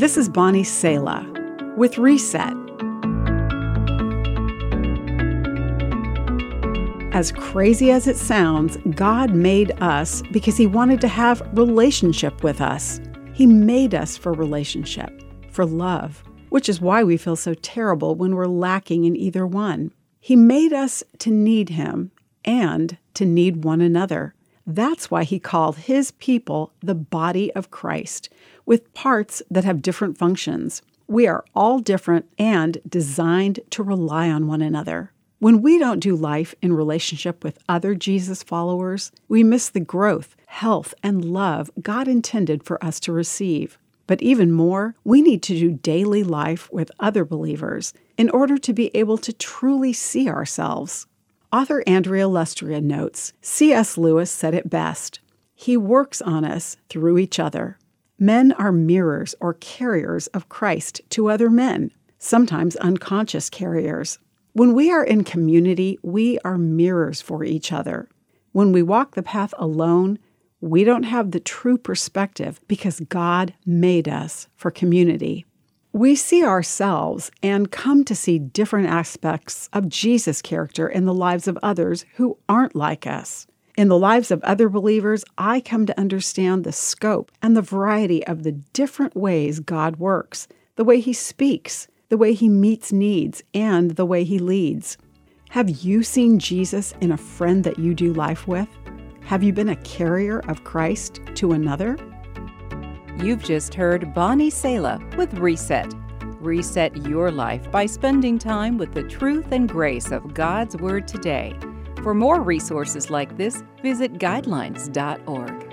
This is Bonnie Sala with Reset. As crazy as it sounds, God made us because He wanted to have relationship with us. He made us for relationship, for love, which is why we feel so terrible when we're lacking in either one. He made us to need Him and to need one another. That's why He called His people the body of Christ, with parts that have different functions. We are all different and designed to rely on one another. When we don't do life in relationship with other Jesus followers, we miss the growth, health, and love God intended for us to receive. But even more, we need to do daily life with other believers in order to be able to truly see ourselves. Author Andrea Lustrea notes C.S. Lewis said it best He works on us through each other. Men are mirrors or carriers of Christ to other men, sometimes unconscious carriers. When we are in community, we are mirrors for each other. When we walk the path alone, we don't have the true perspective because God made us for community. We see ourselves and come to see different aspects of Jesus' character in the lives of others who aren't like us. In the lives of other believers, I come to understand the scope and the variety of the different ways God works, the way He speaks, the way he meets needs, and the way he leads. Have you seen Jesus in a friend that you do life with? Have you been a carrier of Christ to another? You've just heard Bonnie Sala with Reset. Reset your life by spending time with the truth and grace of God's Word today. For more resources like this, visit guidelines.org.